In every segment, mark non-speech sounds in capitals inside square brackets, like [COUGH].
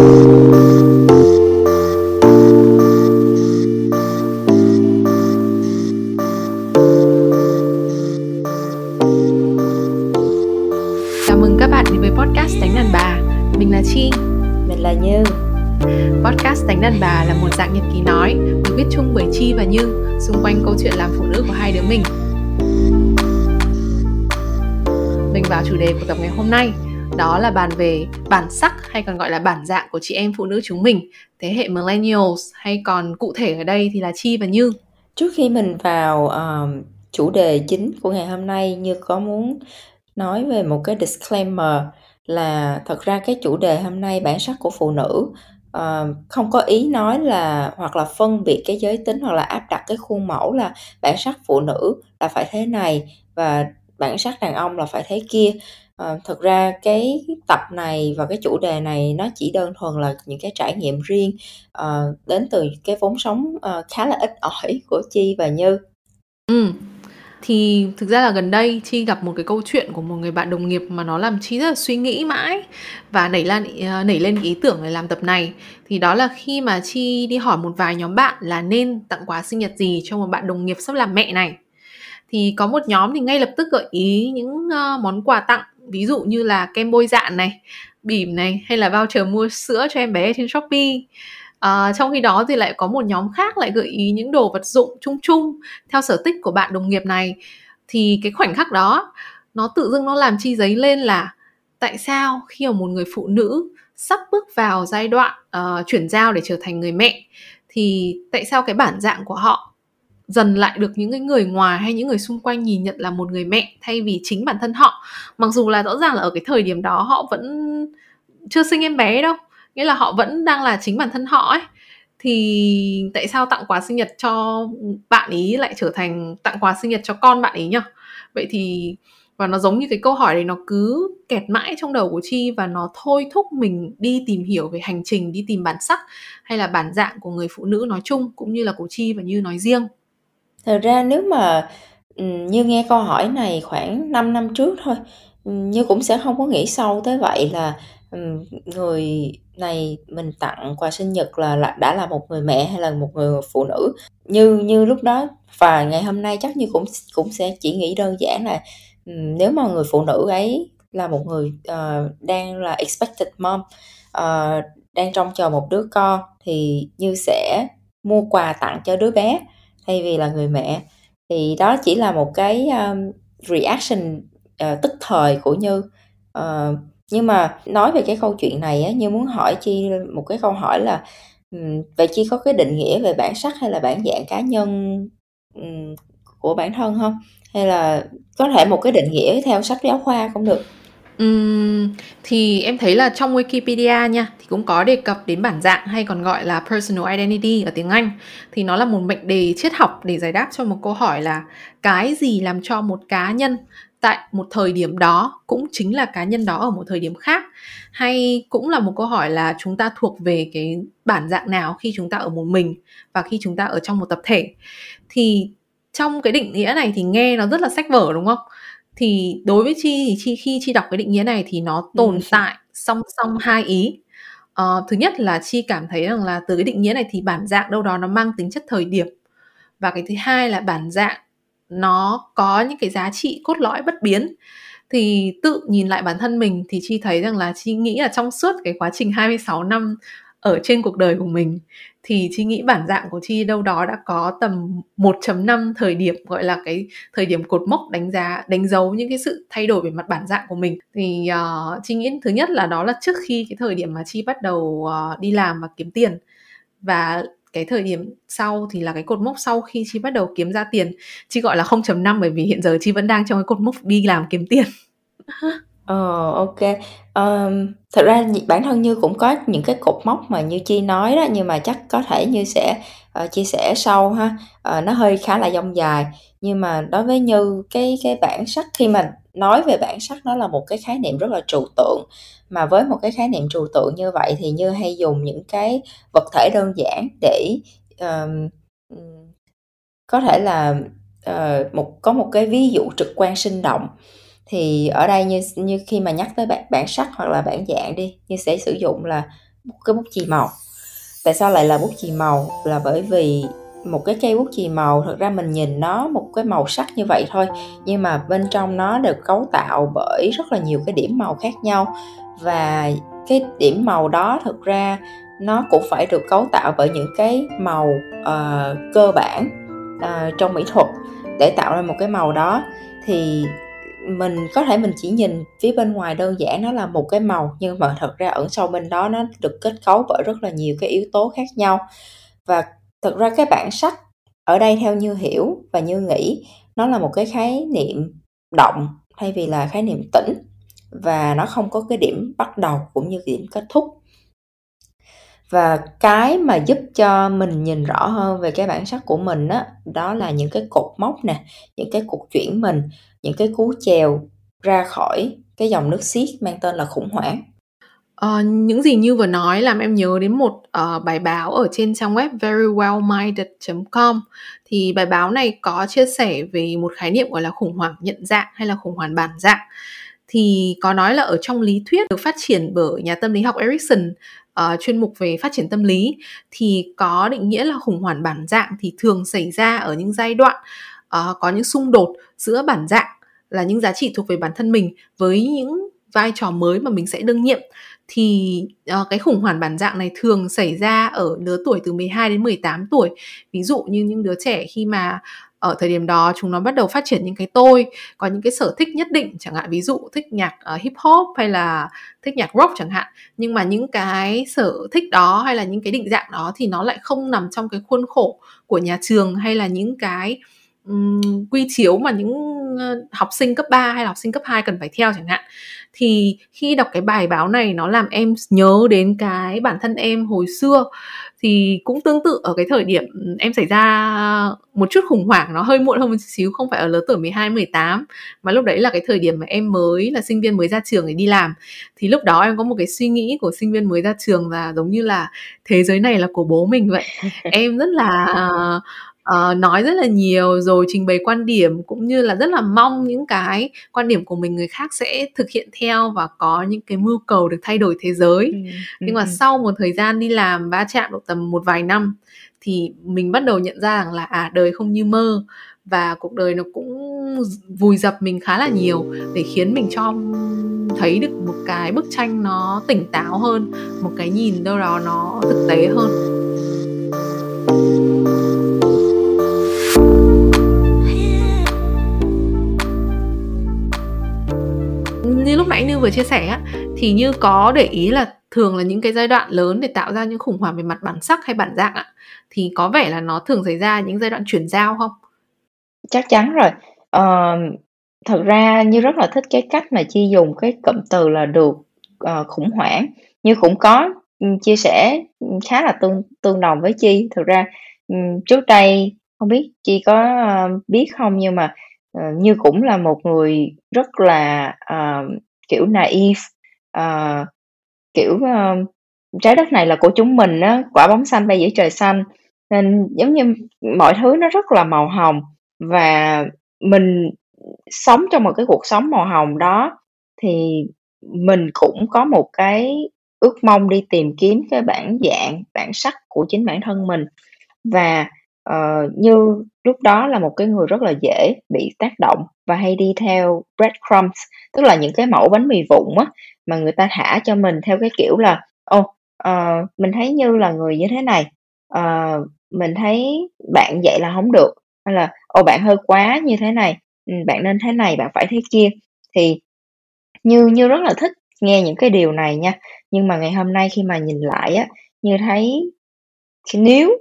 Chào là bàn về bản sắc hay còn gọi là bản dạng của chị em phụ nữ chúng mình thế hệ millennials hay còn cụ thể ở đây thì là Chi và Như. Trước khi mình vào um, chủ đề chính của ngày hôm nay Như có muốn nói về một cái disclaimer là thật ra cái chủ đề hôm nay bản sắc của phụ nữ uh, không có ý nói là hoặc là phân biệt cái giới tính hoặc là áp đặt cái khuôn mẫu là bản sắc phụ nữ là phải thế này và bản sắc đàn ông là phải thế kia. À, thực ra cái tập này và cái chủ đề này nó chỉ đơn thuần là những cái trải nghiệm riêng à, đến từ cái vốn sống à, khá là ít ỏi của chi và như. Ừ thì thực ra là gần đây chi gặp một cái câu chuyện của một người bạn đồng nghiệp mà nó làm chi rất là suy nghĩ mãi và nảy lên nảy lên ý tưởng để làm tập này. Thì đó là khi mà chi đi hỏi một vài nhóm bạn là nên tặng quà sinh nhật gì cho một bạn đồng nghiệp sắp làm mẹ này thì có một nhóm thì ngay lập tức gợi ý những uh, món quà tặng ví dụ như là kem bôi dạng này bỉm này hay là voucher mua sữa cho em bé trên shopee. À, trong khi đó thì lại có một nhóm khác lại gợi ý những đồ vật dụng chung chung theo sở thích của bạn đồng nghiệp này. Thì cái khoảnh khắc đó nó tự dưng nó làm chi giấy lên là tại sao khi mà một người phụ nữ sắp bước vào giai đoạn uh, chuyển giao để trở thành người mẹ thì tại sao cái bản dạng của họ dần lại được những cái người ngoài hay những người xung quanh nhìn nhận là một người mẹ thay vì chính bản thân họ. Mặc dù là rõ ràng là ở cái thời điểm đó họ vẫn chưa sinh em bé đâu, nghĩa là họ vẫn đang là chính bản thân họ ấy. Thì tại sao tặng quà sinh nhật cho bạn ý lại trở thành tặng quà sinh nhật cho con bạn ý nhỉ? Vậy thì, và nó giống như cái câu hỏi đấy, nó cứ kẹt mãi trong đầu của chi và nó thôi thúc mình đi tìm hiểu về hành trình, đi tìm bản sắc hay là bản dạng của người phụ nữ nói chung cũng như là của chi và như nói riêng thật ra nếu mà ừ, như nghe câu hỏi này khoảng 5 năm trước thôi ừ, như cũng sẽ không có nghĩ sâu tới vậy là ừ, người này mình tặng quà sinh nhật là là đã là một người mẹ hay là một người phụ nữ. Như như lúc đó và ngày hôm nay chắc Như cũng cũng sẽ chỉ nghĩ đơn giản là, nếu mà người phụ nữ ấy là một người, ờ, đang là expected mom, ờ, đang trông chờ một đứa con thì Như sẽ mua quà tặng cho đứa bé thay vì là người mẹ. Thì đó chỉ là một cái, um, reaction, uh, tức thời của Như. uh, nhưng mà nói về cái câu chuyện này á, Như muốn hỏi Chi một cái câu hỏi là, um, vậy Chi có cái định nghĩa về bản sắc hay là bản dạng cá nhân, um, của bản thân không Hay là có thể một cái định nghĩa theo sách giáo khoa cũng được? Ừm, thì em thấy là trong Wikipedia nha, thì cũng có đề cập đến bản dạng hay còn gọi là personal identity ở tiếng Anh. Thì nó là một mệnh đề triết học để giải đáp cho một câu hỏi là cái gì làm cho một cá nhân tại một thời điểm đó cũng chính là cá nhân đó ở một thời điểm khác? Hay cũng là một câu hỏi là chúng ta thuộc về cái bản dạng nào khi chúng ta ở một mình và khi chúng ta ở trong một tập thể? Thì trong cái định nghĩa này thì nghe nó rất là sách vở đúng không? Thì đối với chi thì chi khi chi đọc cái định nghĩa này thì nó tồn ừ. tại song song hai ý. Uh, thứ nhất là chi cảm thấy rằng là từ cái định nghĩa này thì bản dạng đâu đó nó mang tính chất thời điểm. Và cái thứ hai là bản dạng nó có những cái giá trị cốt lõi bất biến. Thì tự nhìn lại bản thân mình thì chi thấy rằng là chi nghĩ là trong suốt cái quá trình 26 năm ở trên cuộc đời của mình thì chi nghĩ bản dạng của chi đâu đó đã có tầm 1.5 thời điểm gọi là cái thời điểm cột mốc đánh giá đánh dấu những cái sự thay đổi về mặt bản dạng của mình. Thì ờ, uh, chi nghĩ thứ nhất là đó là trước khi cái thời điểm mà chi bắt đầu uh, đi làm và kiếm tiền. Và cái thời điểm sau thì là cái cột mốc sau khi chi bắt đầu kiếm ra tiền. Chi gọi là 0.5 bởi vì hiện giờ chi vẫn đang trong cái cột mốc đi làm kiếm tiền. [LAUGHS] Ờ, ok. Ờm, thật ra bản thân Như cũng có những cái cột mốc mà Như Chi nói đó, nhưng mà chắc có thể Như sẽ, ờ, chia sẻ sau ha. Ờ, nó hơi khá là dông dài, nhưng mà đối với Như cái cái bản sắc khi mà nói về bản sắc nó là một cái khái niệm rất là trừu tượng, mà với một cái khái niệm trừu tượng như vậy thì Như hay dùng những cái vật thể đơn giản để, ờm, có thể là, ờ, một có một cái ví dụ trực quan sinh động thì ở đây như như khi mà nhắc tới bản bản sắc hoặc là bản dạng đi như sẽ sử dụng là cái bút chì màu. Tại sao lại là bút chì màu? Là bởi vì một cái cây bút chì màu thực ra mình nhìn nó một cái màu sắc như vậy thôi nhưng mà bên trong nó được cấu tạo bởi rất là nhiều cái điểm màu khác nhau. Và cái điểm màu đó thực ra nó cũng phải được cấu tạo bởi những cái màu uh, cơ bản uh, trong mỹ thuật để tạo ra một cái màu đó. Thì mình có thể mình chỉ nhìn phía bên ngoài đơn giản nó là một cái màu nhưng mà thật ra ẩn sâu bên đó nó được kết cấu bởi rất là nhiều cái yếu tố khác nhau. Và thực ra cái bản sắc ở đây theo như hiểu và như nghĩ nó là một cái khái niệm động thay vì là khái niệm tĩnh và nó không có cái điểm bắt đầu cũng như điểm kết thúc. Và cái mà giúp cho mình nhìn rõ hơn về cái bản sắc của mình đó, đó là những cái cột mốc nè những cái cuộc chuyển mình những cái cú chèo ra khỏi cái dòng nước xiết mang tên là khủng hoảng. Uh, những gì như vừa nói làm em nhớ đến một uh, bài báo ở trên trang web verywellminded.com thì bài báo này có chia sẻ về một khái niệm gọi là khủng hoảng nhận dạng hay là khủng hoảng bản dạng. Thì có nói là ở trong lý thuyết được phát triển bởi nhà tâm lý học Erikson uh, ờ, chuyên mục về phát triển tâm lý thì có định nghĩa là khủng hoảng bản dạng thì thường xảy ra ở những giai đoạn uh, có những xung đột giữa bản dạng là những giá trị thuộc về bản thân mình với những vai trò mới mà mình sẽ đương nhiệm thì uh, cái khủng hoảng bản dạng này thường xảy ra ở lứa tuổi từ 12 đến 18 tuổi. Ví dụ như những đứa trẻ khi mà ở thời điểm đó chúng nó bắt đầu phát triển những cái tôi có những cái sở thích nhất định chẳng hạn ví dụ thích nhạc uh, hip hop hay là thích nhạc rock chẳng hạn nhưng mà những cái sở thích đó hay là những cái định dạng đó thì nó lại không nằm trong cái khuôn khổ của nhà trường hay là những cái um, quy chiếu mà những ờ, học sinh cấp 3 hay học sinh cấp 2 cần phải theo chẳng hạn. Thì khi đọc cái bài báo này nó làm em nhớ đến cái bản thân em hồi xưa. Thì cũng tương tự ở cái thời điểm em xảy ra một chút khủng hoảng nó hơi muộn hơn một xíu không phải ở lứa tuổi 12 18 mà lúc đấy là cái thời điểm mà em mới là sinh viên mới ra trường để đi làm. Thì lúc đó em có một cái suy nghĩ của sinh viên mới ra trường là giống như là thế giới này là của bố mình vậy. Em rất là uh, nói rất là nhiều rồi trình bày quan điểm cũng như là rất là mong những cái quan điểm của mình người khác sẽ thực hiện theo và có những cái mưu cầu được thay đổi thế giới ừ, nhưng mà ừ. sau một thời gian đi làm va chạm độ tầm một vài năm thì mình bắt đầu nhận ra rằng là à đời không như mơ và cuộc đời nó cũng vùi dập mình khá là nhiều để khiến mình cho thấy được một cái bức tranh nó tỉnh táo hơn một cái nhìn đâu đó nó thực tế hơn như lúc nãy như vừa chia sẻ á thì như có để ý là thường là những cái giai đoạn lớn để tạo ra những khủng hoảng về mặt bản sắc hay bản dạng ạ. Thì có vẻ là nó thường xảy ra những giai đoạn chuyển giao không? Chắc chắn rồi. Ờ, thật ra như rất là thích cái cách mà chi dùng cái cụm từ là được uh, khủng hoảng. Như cũng có ừ, chia sẻ khá là tương tương đồng với chi. Thực ra um, trước đây không biết chi có uh, biết không nhưng mà uh, như cũng là một người rất là uh, kiểu naive uh, kiểu uh, trái đất này là của chúng mình á quả bóng xanh bay dưới trời xanh. Nên giống như mọi thứ nó rất là màu hồng và mình sống trong một cái cuộc sống màu hồng đó thì mình cũng có một cái ước mong đi tìm kiếm cái bản dạng bản sắc của chính bản thân mình. Và uh, như lúc đó là một cái người rất là dễ bị tác động và hay đi theo breadcrumbs tức là những cái mẫu bánh mì vụn á mà người ta thả cho mình theo cái kiểu là ô oh, uh, mình thấy như là người như thế này uh, mình thấy bạn vậy là không được. Hay là ô bạn hơi quá như thế này ừ, bạn nên thế này bạn phải thế kia. Thì như như rất là thích nghe những cái điều này nha. Nhưng mà ngày hôm nay khi mà nhìn lại á như thấy nếu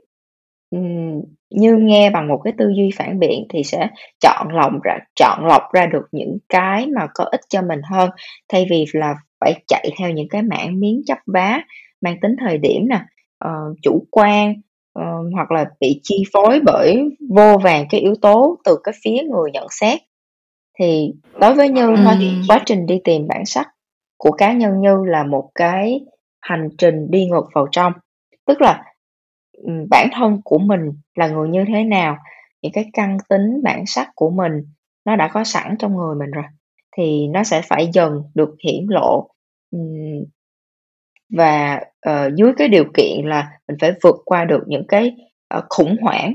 như nghe bằng một cái tư duy phản biện thì sẽ chọn lọc ra chọn lọc ra được những cái mà có ích cho mình hơn. Thay vì là phải chạy theo những cái mảng miếng chấp vá mang tính thời điểm nè uh, chủ quan uh, hoặc là bị chi phối bởi vô vàng cái yếu tố từ cái phía người nhận xét. Thì đối với như thôi quá trình đi tìm bản sắc của cá nhân như là một cái hành trình đi ngược vào trong. Tức là Ừ, bản thân của mình là người như thế nào, những cái căn tính, bản sắc của mình nó đã có sẵn trong người mình rồi, thì nó sẽ phải dần được hiển lộ. Ừ, và, uh, dưới cái điều kiện là mình phải vượt qua được những cái, uh, khủng hoảng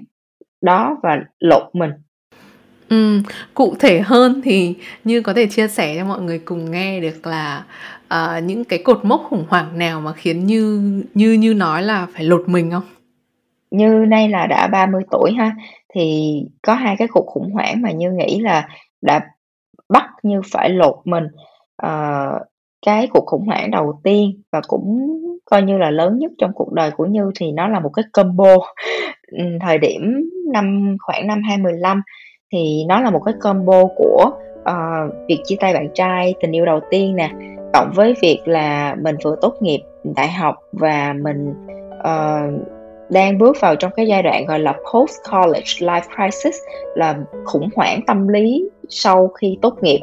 đó và lột mình. Ừ, cụ thể hơn thì Như có thể chia sẻ cho mọi người cùng nghe được là, uh, những cái cột mốc khủng hoảng nào mà khiến Như Như Như nói là phải lột mình không? Như nay là đã 30 tuổi ha, thì có hai cái cuộc khủng hoảng mà Như nghĩ là đã bắt Như phải lột mình. Ờ, cái cuộc khủng hoảng đầu tiên và cũng coi như là lớn nhất trong cuộc đời của Như thì nó là một cái combo. Ừ, thời điểm năm khoảng năm 2015 thì nó là một cái combo của, uh, việc chia tay bạn trai, tình yêu đầu tiên nè, cộng với việc là mình vừa tốt nghiệp đại học và mình, uh, đang bước vào trong cái giai đoạn, gọi là, post college life crisis, là khủng hoảng tâm lý sau khi tốt nghiệp.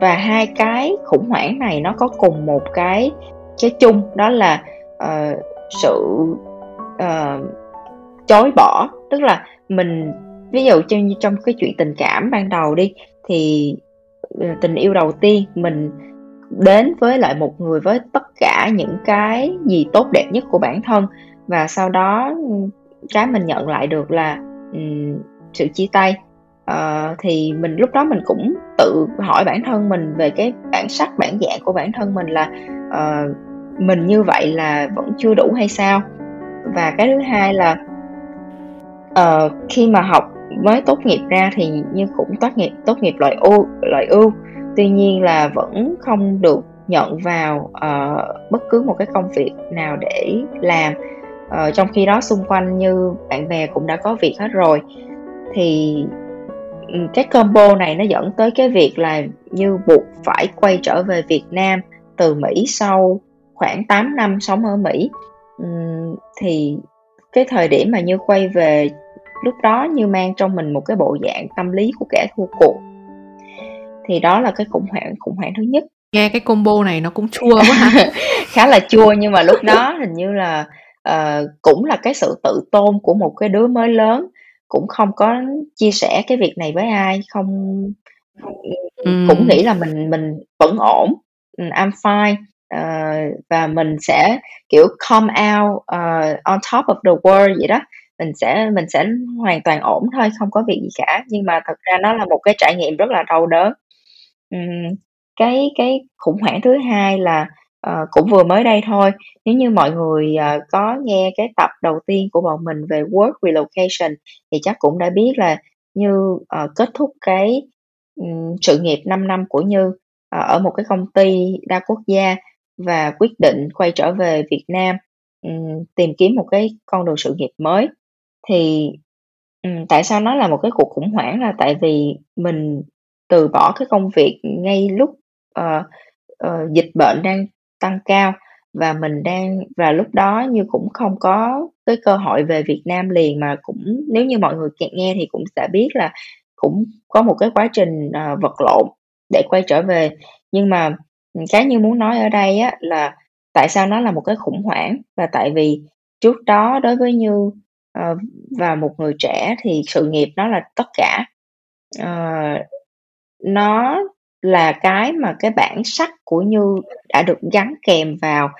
Và hai cái khủng hoảng này nó có cùng một cái cái chung đó là, uh, sự, uh, chối bỏ. Tức là mình ví dụ trong trong cái chuyện tình cảm ban đầu đi, thì, ờ, tình yêu đầu tiên mình đến với lại một người với tất cả những cái gì tốt đẹp nhất của bản thân và sau đó, cái mình nhận lại được là, um, sự chia tay. uh, thì mình lúc đó mình cũng tự hỏi bản thân mình về cái bản sắc, bản dạng của bản thân mình là, uh, mình như vậy là vẫn chưa đủ hay sao? Và cái thứ hai là uh, khi mà học mới tốt nghiệp ra thì Như cũng tốt nghiệp tốt nghiệp loại ưu loại ưu, tuy nhiên là vẫn không được nhận vào, uh, bất cứ một cái công việc nào để làm. uh, trong khi đó xung quanh Như bạn bè cũng đã có việc hết rồi. Thì, ừ, cái combo này nó dẫn tới cái việc là Như buộc phải quay trở về Việt Nam từ Mỹ sau khoảng 8 năm sống ở Mỹ. uhm, thì cái thời điểm mà Như quay về lúc đó Như mang trong mình một cái bộ dạng tâm lý của kẻ thua cuộc. Thì đó là cái khủng hoảng khủng hoảng thứ nhất. Nghe cái combo này nó cũng chua quá ha. [LAUGHS] Khá là chua nhưng mà lúc đó hình như là, ờ, cũng là cái sự tự tôn của một cái đứa mới lớn, cũng không có chia sẻ cái việc này với ai, không ừm, cũng nghĩ là mình mình vẫn ổn, ừm, I'm fine, ờ, và mình sẽ, kiểu, come out, ờ, on top of the world vậy đó. Mình sẽ mình sẽ hoàn toàn ổn thôi, không có việc gì cả, nhưng mà thật ra nó là một cái trải nghiệm rất là đau đớn. Ừm, cái cái khủng hoảng thứ hai là, ờ, cũng vừa mới đây thôi, nếu như mọi người, ờ, có nghe cái tập đầu tiên của bọn mình về work relocation thì chắc cũng đã biết là Như, ờ, kết thúc cái, ừm, sự nghiệp 5 năm của Như, ờ, ở một cái công ty đa quốc gia và quyết định quay trở về Việt Nam, ừm, tìm kiếm một cái con đường sự nghiệp mới. Thì, ừm, tại sao nó là một cái cuộc khủng hoảng là tại vì mình từ bỏ cái công việc ngay lúc, uh, uh, dịch bệnh đang tăng cao và mình đang và lúc đó Như cũng không có cái cơ hội về Việt Nam liền mà cũng nếu như mọi người nghe thì cũng sẽ biết là cũng có một cái quá trình, uh, vật lộn để quay trở về. Nhưng mà, cái Như muốn nói ở đây á là tại sao nó là một cái khủng hoảng là tại vì trước đó đối với Như, uh, và một người trẻ thì sự nghiệp nó là tất cả. uh, nó là cái mà cái bản sắc của Như đã được gắn kèm vào.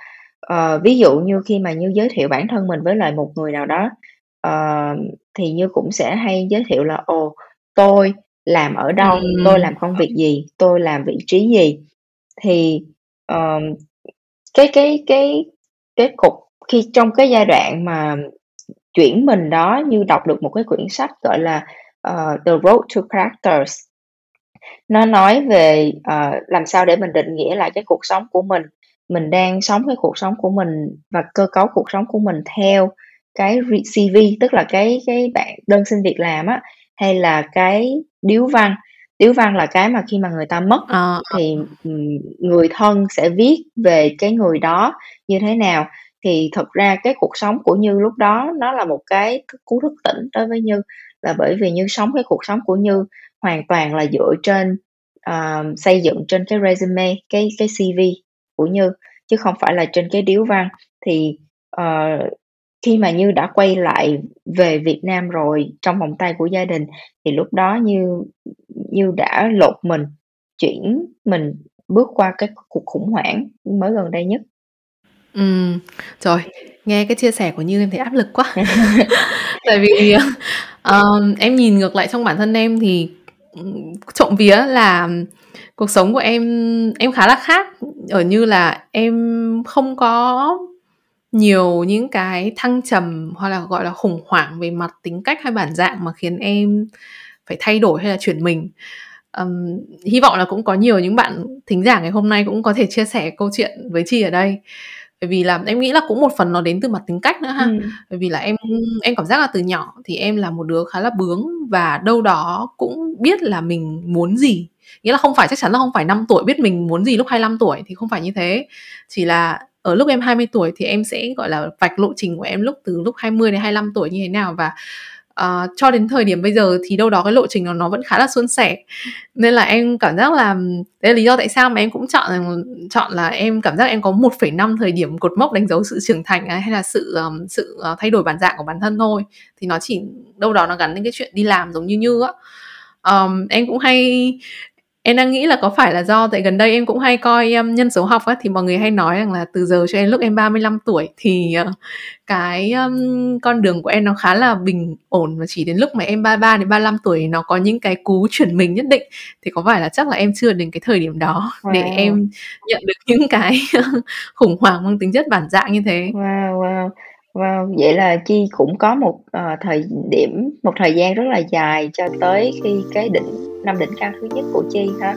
Ờ, ví dụ như khi mà Như giới thiệu bản thân mình với lại một người nào đó, ờ, thì Như cũng sẽ hay giới thiệu là "Ồ, tôi làm ở đâu, tôi làm công việc gì, tôi làm vị trí gì." Thì, ờm, cái cái cái cái cục khi trong cái giai đoạn mà chuyển mình đó, Như đọc được một cái quyển sách gọi là, ờ, The Road to Characters. Nó nói về, ờ, làm sao để mình định nghĩa lại cái cuộc sống của mình. Mình đang sống cái cuộc sống của mình và cơ cấu cuộc sống của mình theo cái CV, tức là cái cái bản đơn xin việc làm á, hay là cái điếu văn. Điếu văn là cái mà khi mà người ta mất Ờ, thì, người thân sẽ viết về cái người đó như thế nào. Thì thực ra cái cuộc sống của Như lúc đó nó là một cái cú thức tỉnh đối với Như, là bởi vì Như sống cái cuộc sống của Như hoàn toàn là dựa trên, ờ, xây dựng trên cái resume, cái cái CV của Như, chứ không phải là trên cái điếu văn. Thì, ờ, khi mà Như đã quay lại về Việt Nam rồi, trong vòng tay của gia đình, thì lúc đó Như Như đã lột mình, chuyển mình bước qua cái cuộc khủng hoảng mới gần đây nhất. Ừm, trời, nghe cái chia sẻ của Như em thấy áp lực quá. [LAUGHS] [LAUGHS] Tại vì, ờ, em nhìn ngược lại trong bản thân em thì, trộm vía là cuộc sống của em em khá là khác, ở như là em không có nhiều những cái thăng trầm hoặc là, gọi là, khủng hoảng về mặt tính cách hay bản dạng mà khiến em phải thay đổi hay là chuyển mình. um, hy vọng là cũng có nhiều những bạn thính giả ngày hôm nay cũng có thể chia sẻ câu chuyện với Chi ở đây. Bởi vì là em nghĩ là cũng một phần nó đến từ mặt tính cách nữa ha. Ừm. Bởi vì là em em cảm giác là từ nhỏ thì em là một đứa khá là bướng và đâu đó cũng biết là mình muốn gì. Nghĩa là không phải chắc chắn là không phải 5 tuổi biết mình muốn gì lúc 25 tuổi thì không phải như thế. Chỉ là ở lúc em 20 tuổi thì em sẽ, gọi là, vạch lộ trình của em lúc từ lúc 20 đến 25 tuổi như thế nào và, uh, cho đến thời điểm bây giờ thì đâu đó cái lộ trình nó nó vẫn khá là suôn sẻ. Nên là em cảm giác là đấy là lý do tại sao mà em cũng chọn là chọn là em cảm giác em có 1,5 thời điểm cột mốc đánh dấu sự trưởng thành, à, hay là sự, um, sự, uh, thay đổi bản dạng của bản thân thôi. Thì nó chỉ đâu đó nó gắn đến cái chuyện đi làm giống như Như á. um, em cũng hay em đang nghĩ là có phải là do tại gần đây em cũng hay coi, ưm, nhân số học á, thì mọi người hay nói rằng là từ giờ cho đến lúc em 35 tuổi thì, ờ, cái, ưm, con đường của em nó khá là bình ổn và chỉ đến lúc mà em 33 đến 35 tuổi nó có những cái cú chuyển mình nhất định. Thì có phải là chắc là em chưa đến cái thời điểm đó để Wow! em nhận được những cái [LAUGHS] khủng hoảng mang tính chất bản dạng như thế. Wow, wow, wow! Vậy là Chi cũng có một, ờ, thời điểm, một thời gian rất là dài cho tới khi cái đỉnh năm đỉnh cao thứ nhất của Chi ha?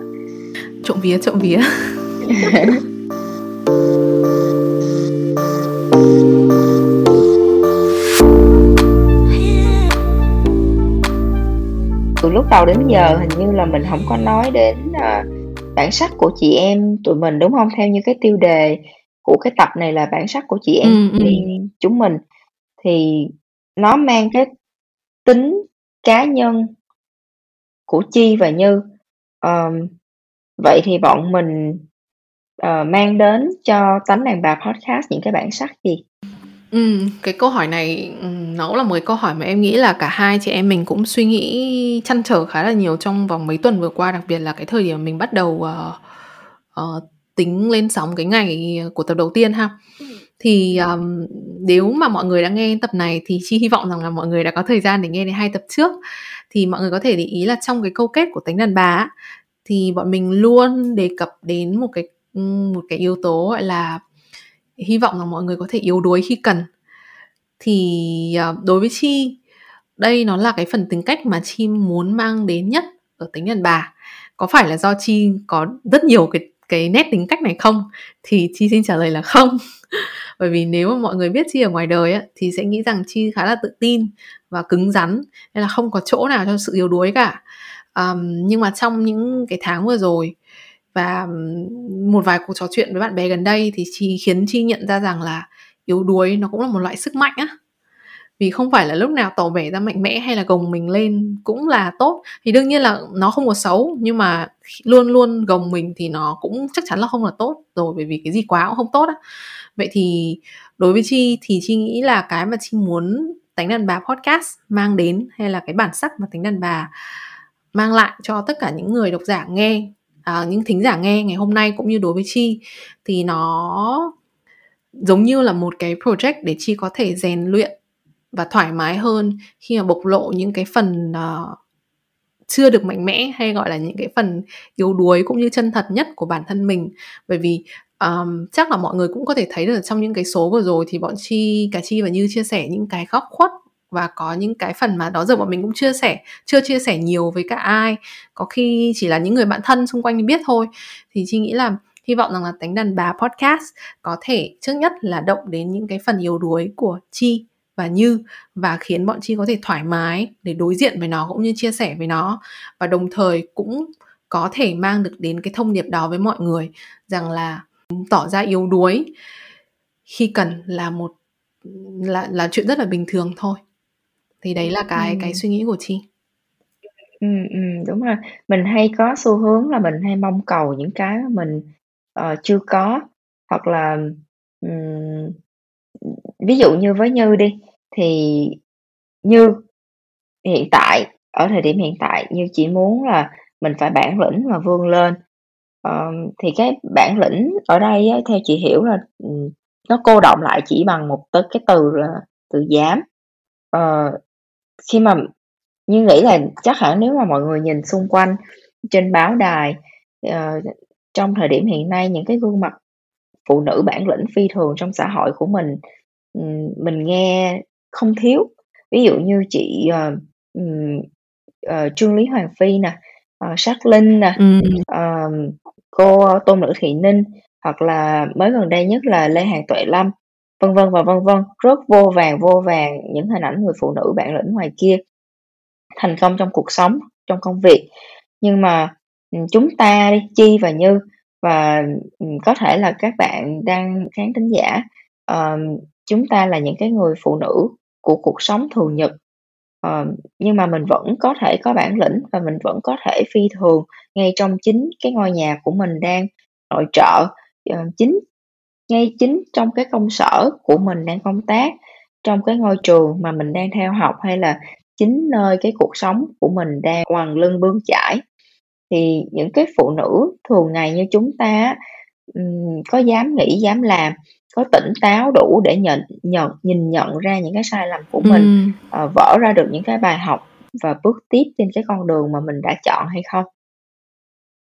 Trộm vía, trộm vía. [LAUGHS] Từ lúc đầu đến giờ hình như là mình hổng có nói đến, ờ, bản sắc của chị em tụi mình, đúng hông? Theo như cái tiêu đề của cái tập này là bản sắc của chị em ừm. viên chúng mình, thì nó mang cái tính cá nhân của Chi và Như. Ờm, vậy thì bọn mình, ờ, mang đến cho Tánh Đàn Bà Podcast những cái bản sắc gì? Ừm, cái câu hỏi này, ừm, nó là một cái câu hỏi mà em nghĩ là cả hai chị em mình cũng suy nghĩ trăn trở khá là nhiều trong vòng mấy tuần vừa qua, đặc biệt là cái thời điểm mình bắt đầu, ờ, ờ, tính lên sóng cái ngày của tập đầu tiên ha. Thì, ờm, nếu mà mọi người đã nghe tập này thì Chi hy vọng rằng là mọi người đã có thời gian để nghe đến 2 tập trước. Thì mọi người có thể để ý là trong cái câu kết của Tánh Đàn Bà thì bọn mình luôn đề cập đến một cái, ừm, một cái yếu tố, gọi là, hy vọng rằng mọi người có thể yếu đuối khi cần. Thì, ờ, đối với Chi, đây nó là cái phần tính cách mà Chi muốn mang đến nhất ở Tánh Đàn Bà. Có phải là do Chi có rất nhiều cái cái nét tính cách này không? Thì Chi xin trả lời là không. [LAUGHS] Bởi vì nếu mà mọi người biết Chi ở ngoài đời á, thì sẽ nghĩ rằng Chi khá là tự tin và cứng rắn, nên là không có chỗ nào cho sự yếu đuối cả. um, nhưng mà trong những cái tháng vừa rồi và, một vài cuộc trò chuyện với bạn bè gần đây thì Chi khiến Chi nhận ra rằng là yếu đuối nó cũng là một loại sức mạnh á. Vì không phải là lúc nào tỏ vẻ ra mạnh mẽ hay là gồng mình lên cũng là tốt. Thì đương nhiên là nó không có xấu, nhưng mà luôn luôn gồng mình thì nó cũng chắc chắn là không là tốt rồi, bởi vì cái gì quá cũng không tốt á. Vậy thì đối với Chi thì Chi nghĩ là cái mà Chi muốn Tánh Đàn Bà Podcast mang đến, hay là cái bản sắc mà Tánh Đàn Bà mang lại cho tất cả những người độc giả nghe, à, những thính giả nghe ngày hôm nay cũng như đối với Chi, thì nó giống như là một cái project để Chi có thể rèn luyện và thoải mái hơn khi mà bộc lộ những cái phần, uh, chưa được mạnh mẽ, hay gọi là những cái phần yếu đuối cũng như chân thật nhất của bản thân mình. Bởi vì, um, chắc là mọi người cũng có thể thấy được trong những cái số vừa rồi thì bọn Chi cả Chi và Như chia sẻ những cái góc khuất và có những cái phần mà đó giờ bọn mình cũng chia sẻ chưa chia sẻ nhiều với cả ai, có khi chỉ là những người bạn thân xung quanh biết thôi. Thì Chi nghĩ là hy vọng rằng là Tánh Đàn Bà Podcast có thể trước nhất là động đến những cái phần yếu đuối của Chi và Như và khiến bọn Chi có thể thoải mái để đối diện với nó cũng như chia sẻ với nó. Và đồng thời cũng có thể mang được đến cái thông điệp đó với mọi người rằng là tỏ ra yếu đuối khi cần là một là là chuyện rất là bình thường thôi. Thì đấy là cái cái Ừm. suy nghĩ của Chi. Ừm, ừm, đúng rồi. Mình hay có xu hướng là mình hay mong cầu những cái mình, ờ, chưa có, hoặc là, ừm, ví dụ như với Như đi, thì Như hiện tại ở thời điểm hiện tại Như chỉ muốn là mình phải bản lĩnh và vươn lên, Ờ, thì cái bản lĩnh ở đây á, theo chị hiểu là, ừ, nó cô động lại chỉ bằng một tới cái từ là từ dám. Ờ, khi mà Như nghĩ là chắc hẳn nếu mà mọi người nhìn xung quanh trên báo đài, uh, trong thời điểm hiện nay những cái gương mặt phụ nữ bản lĩnh phi thường trong xã hội của mình, mình nghe không thiếu. Ví dụ như chị, ừm, ờ, Trương Lý Hoàng Phi nè, Sắc Linh nè, Ừm. ờm, cô Tôn Nữ Thị Ninh, hoặc là mới gần đây nhất là Lê Hàng Tuệ Lâm, vân vân và vân vân. Rất vô vàn, vô vàn những hình ảnh người phụ nữ bản lĩnh ngoài kia, thành công trong cuộc sống, trong công việc. Nhưng mà, chúng ta đi, Chi và Như và, có thể là các bạn đang khán thính giả, uh, chúng ta là những cái người phụ nữ của cuộc sống thường nhật, uh, nhưng mà mình vẫn có thể có bản lĩnh và mình vẫn có thể phi thường ngay trong chính cái ngôi nhà của mình đang nội trợ, uh, chính ngay chính trong cái công sở của mình đang công tác, trong cái ngôi trường mà mình đang theo học, hay là chính nơi cái cuộc sống của mình đang hoàng lưng bươn chải. Thì những cái phụ nữ thường ngày như chúng ta có dám nghĩ, dám làm, có tỉnh táo đủ để nhận nhận nhìn nhận ra những cái sai lầm của mình, Ừm. ờ, vỡ ra được những cái bài học và bước tiếp trên cái con đường mà mình đã chọn hay không?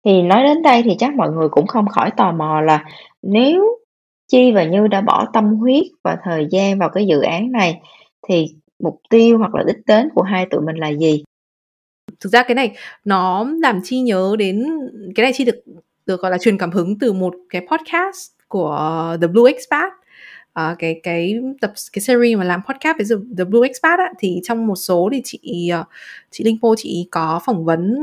Thì nói đến đây thì chắc mọi người cũng không khỏi tò mò là nếu Chi và Như đã bỏ tâm huyết và thời gian vào cái dự án này thì mục tiêu hoặc là đích đến của hai tụi mình là gì? Thực ra cái này nó làm Chi nhớ đến cái này Chi được được, gọi là, truyền cảm hứng từ một cái podcast của The Blue Expat. Ờ, cái cái tập cái series mà làm podcast với The The Blue Expat á, thì trong một số thì chị, ờ, chị Linh Po chị có phỏng vấn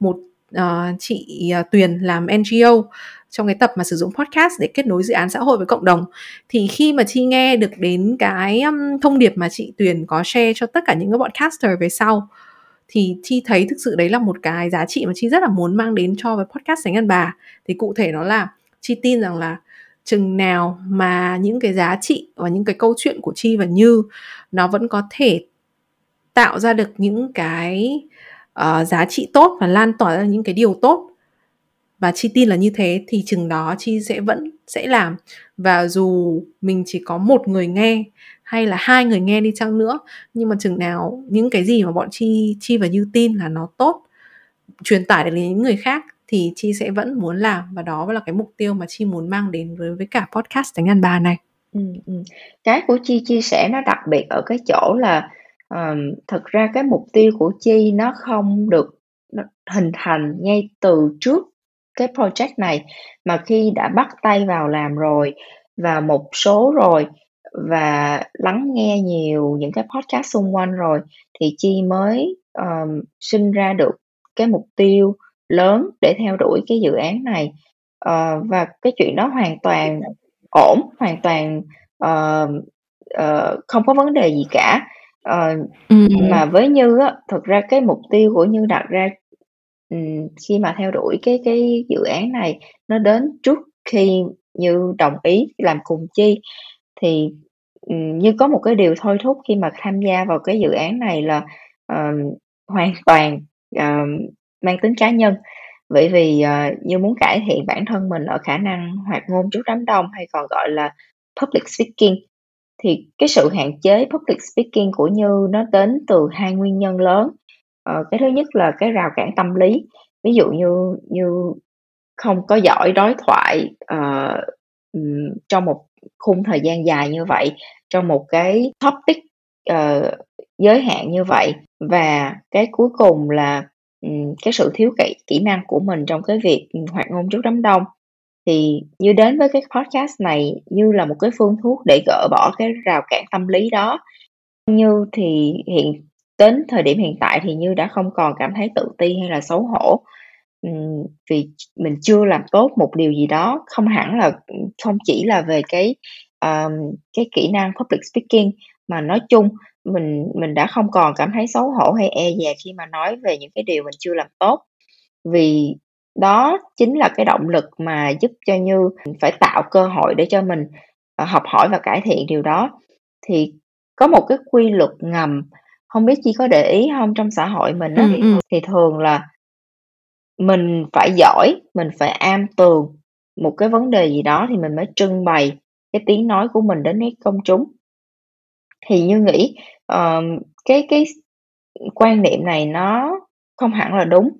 một, uh, chị, uh, Tuyền làm NGO trong cái tập mà sử dụng podcast để kết nối dự án xã hội với cộng đồng. Thì khi mà Chi nghe được đến cái, um, thông điệp mà chị Tuyền có share cho tất cả những cái podcaster về sau, thì Chi thấy thực sự đấy là một cái giá trị mà Chi rất là muốn mang đến cho với podcast Sánh Ăn Bà. Thì cụ thể nó là Chi tin rằng là chừng nào mà những cái giá trị và những cái câu chuyện của Chi và Như nó vẫn có thể tạo ra được những cái, uh, giá trị tốt và lan tỏa ra những cái điều tốt và Chi tin là như thế thì chừng đó Chi sẽ vẫn sẽ làm. Và dù mình chỉ có một người nghe hay là hai người nghe đi chăng nữa, nhưng mà chừng nào những cái gì mà bọn Chi Chi và Như tin là nó tốt, truyền tải được đến những người khác thì Chi sẽ vẫn muốn làm và đó là cái mục tiêu mà Chi muốn mang đến với với cả podcast đánh Ăn Bà này. Ừ, ừ. Cái của Chi chia sẻ nó đặc biệt ở cái chỗ là, um, thật ra cái mục tiêu của Chi nó không được hình thành ngay từ trước cái project này, mà khi đã bắt tay vào làm rồi và một số rồi và lắng nghe nhiều những cái podcast xung quanh rồi thì Chi mới, ờm, sinh ra được cái mục tiêu lớn để theo đuổi cái dự án này. Ờ, và cái chuyện đó hoàn toàn ổn, hoàn toàn, ờ, ờ, không có vấn đề gì cả. Ờ, Ừm. mà với Như á, thực ra cái mục tiêu của Như đặt ra, ừm, khi mà theo đuổi cái cái dự án này nó đến trước khi Như đồng ý làm cùng Chi. Thì, như có một cái điều thôi thúc khi mà tham gia vào cái dự án này là, uh, hoàn toàn, uh, mang tính cá nhân. Bởi vì, uh, Như muốn cải thiện bản thân mình ở khả năng hoạt ngôn trước đám đông hay còn gọi là public speaking. Thì cái sự hạn chế public speaking của Như nó đến từ hai nguyên nhân lớn. uh, cái thứ nhất là cái rào cản tâm lý, ví dụ như Như không có giỏi đối thoại, uh, trong một khung thời gian dài như vậy, trong một cái topic, uh, giới hạn như vậy. Và cái cuối cùng là, um, cái sự thiếu kỹ kỹ năng của mình trong cái việc, hoạt ngôn trước đám đông. Thì Như đến với cái podcast này như là một cái phương thuốc để gỡ bỏ cái rào cản tâm lý đó. Như thì hiện đến thời điểm hiện tại thì Như đã không còn cảm thấy tự ti hay là xấu hổ, vì mình chưa làm tốt một điều gì đó, không hẳn là, không chỉ là về cái, ờm, cái kỹ năng public speaking, mà nói chung mình mình đã không còn cảm thấy xấu hổ hay e dè khi mà nói về những cái điều mình chưa làm tốt. Vì đó chính là cái động lực mà giúp cho Như phải tạo cơ hội để cho mình, ờ, học hỏi và cải thiện điều đó. Thì có một cái quy luật ngầm, hông biết Chi có để ý hông trong xã hội mình á, Ừm, ừm. thì thường là mình phải giỏi, mình phải am tường một cái vấn đề gì đó thì mình mới trưng bày cái tiếng nói của mình đến với công chúng. Thì Như nghĩ, uh, cái cái quan niệm này nó không hẳn là đúng.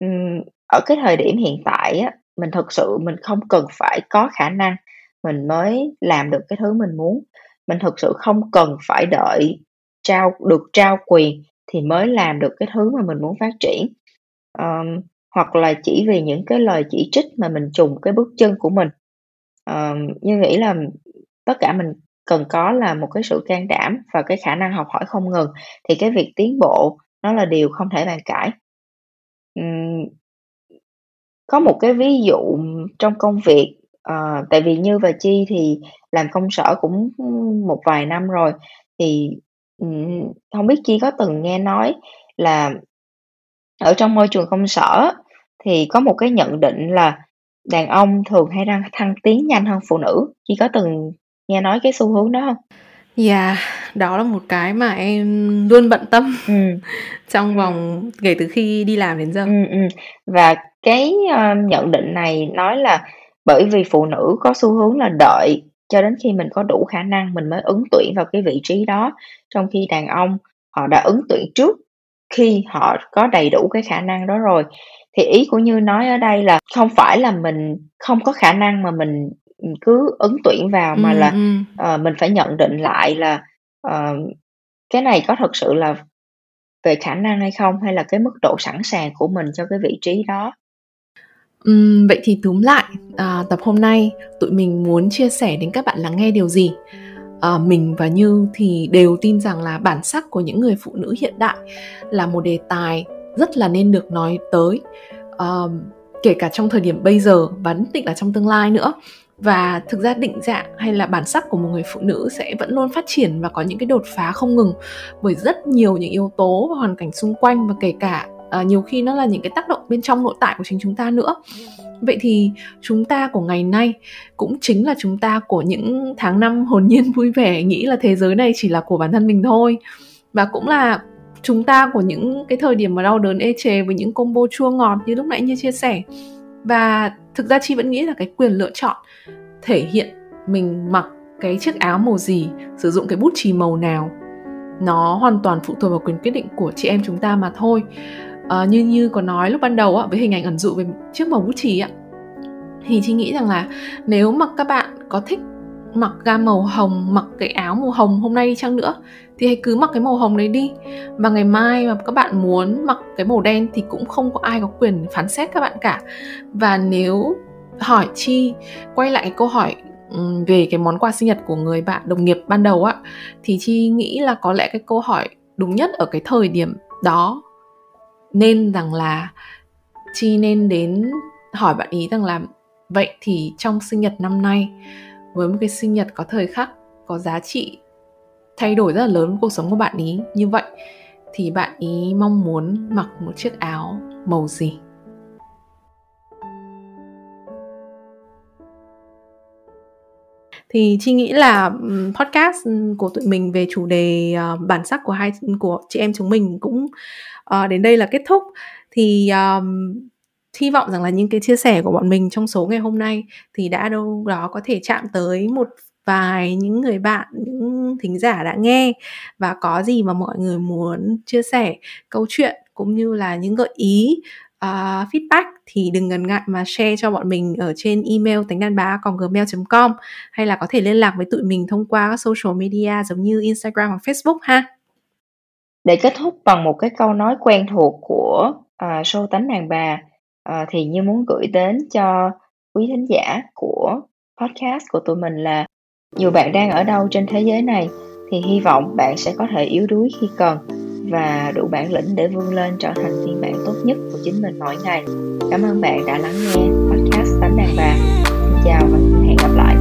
um, ở cái thời điểm hiện tại á, mình thực sự mình không cần phải có khả năng mình mới làm được cái thứ mình muốn. Mình thực sự không cần phải đợi trao được trao quyền thì mới làm được cái thứ mà mình muốn phát triển. um, hoặc là chỉ vì những cái lời chỉ trích mà mình trùng cái bước chân của mình. Ờm, Như nghĩ là tất cả mình cần có là một cái sự can đảm và cái khả năng học hỏi không ngừng, thì cái việc tiến bộ nó là điều không thể bàn cãi. Ừm. Có một cái ví dụ trong công việc, uh, tại vì Như và Chi thì làm công sở cũng, một vài năm rồi, thì, um, không biết Chi có từng nghe nói là ở trong môi trường công sở thì có một cái nhận định là đàn ông thường hay thăng thăng tiến nhanh hơn phụ nữ, Chi có từng nghe nói cái xu hướng đó hông? Yeah, đó là một cái mà em luôn bận tâm Ừm. [LAUGHS] trong vòng kể từ khi đi làm đến giờ. Ừm, ừm. Và cái, ơ, nhận định này nói là bởi vì phụ nữ có xu hướng là đợi cho đến khi mình có đủ khả năng mình mới ứng tuyển vào cái vị trí đó, trong khi đàn ông họ đã ứng tuyển trước khi họ có đầy đủ cái khả năng đó rồi. Thì ý của Như nói ở đây là không phải là mình không có khả năng mà mình, cứ ứng tuyển vào, mà Ừm, là, ờ, mình phải nhận định lại là, ờ, cái này có thực sự là về khả năng hay không, hay là cái mức độ sẵn sàng của mình cho cái vị trí đó. Ừm, vậy thì túm lại, à, tập hôm nay tụi mình muốn chia sẻ đến các bạn lắng nghe điều gì? À, mình và Như thì đều tin rằng là bản sắc của những người phụ nữ hiện đại là một đề tài rất là nên được nói tới, à, kể cả trong thời điểm bây giờ và nhất định là trong tương lai nữa. Và thực ra định dạng hay là bản sắc của một người phụ nữ sẽ vẫn luôn phát triển và có những cái đột phá không ngừng bởi rất nhiều những yếu tố và hoàn cảnh xung quanh và kể cả, à, nhiều khi nó là những cái tác động bên trong nội tại của chính chúng ta nữa. Vậy thì chúng ta của ngày nay cũng chính là chúng ta của những tháng năm hồn nhiên [LAUGHS] vui vẻ, nghĩ là thế giới này chỉ là của bản thân mình thôi. Và cũng là chúng ta của những cái thời điểm mà đau đớn ê chề với những combo chua ngọt như lúc nãy Như chia sẻ. Và thực ra Chi vẫn nghĩ là cái quyền lựa chọn thể hiện mình mặc cái chiếc áo màu gì, sử dụng cái bút chì màu nào, nó hoàn toàn phụ thuộc vào quyền quyết định của chị em chúng ta mà thôi à, như Như có nói lúc ban đầu á, với hình ảnh ẩn dụ về chiếc màu bút chì á, thì Chi nghĩ rằng là nếu mà các bạn có thích mặc gam màu hồng, mặc cái áo màu hồng hôm nay đi chăng nữa thì hãy cứ mặc cái màu hồng đấy đi. Và ngày mai mà các bạn muốn mặc cái màu đen thì cũng không có ai có quyền phán xét các bạn cả. Và nếu hỏi Chi quay lại cái câu hỏi về cái món quà sinh nhật của người bạn đồng nghiệp ban đầu á thì Chi nghĩ là có lẽ cái câu hỏi đúng nhất ở cái thời điểm đó nên rằng là Chi nên đến hỏi bạn ý rằng là vậy thì trong sinh nhật năm nay với một cái sinh nhật có thời khắc, có giá trị thay đổi rất là lớn với cuộc sống của bạn ý như vậy thì bạn ý mong muốn mặc một chiếc áo màu gì? Thì Chi nghĩ là, podcast, của tụi mình về chủ đề, ờ, bản sắc của hai của chị em chúng mình cũng, à, đến đây là kết thúc. Thì, um, hy vọng rằng là những cái chia sẻ của bọn mình trong số ngày hôm nay thì đã đâu đó có thể chạm tới một vài những người bạn, những thính giả đã nghe và có gì mà mọi người muốn chia sẻ câu chuyện cũng như là những gợi ý, uh, feedback thì đừng ngần ngại mà share cho bọn mình ở trên email tánh đàn bà gmail.com hay là có thể liên lạc với tụi mình thông qua các social media giống như Instagram hoặc Facebook ha. Để kết thúc bằng một cái câu nói quen thuộc của, uh, show Tánh đàn bà, uh, thì Như muốn gửi đến cho quý thính giả của podcast của tụi mình là dù bạn đang ở đâu trên thế giới này thì hy vọng bạn sẽ có thể yếu đuối khi cần và đủ bản lĩnh để vươn lên trở thành phiên bản tốt nhất của chính mình mỗi ngày. Cảm ơn bạn đã lắng nghe podcast Tánh đàn bà. Xin chào và hẹn gặp lại.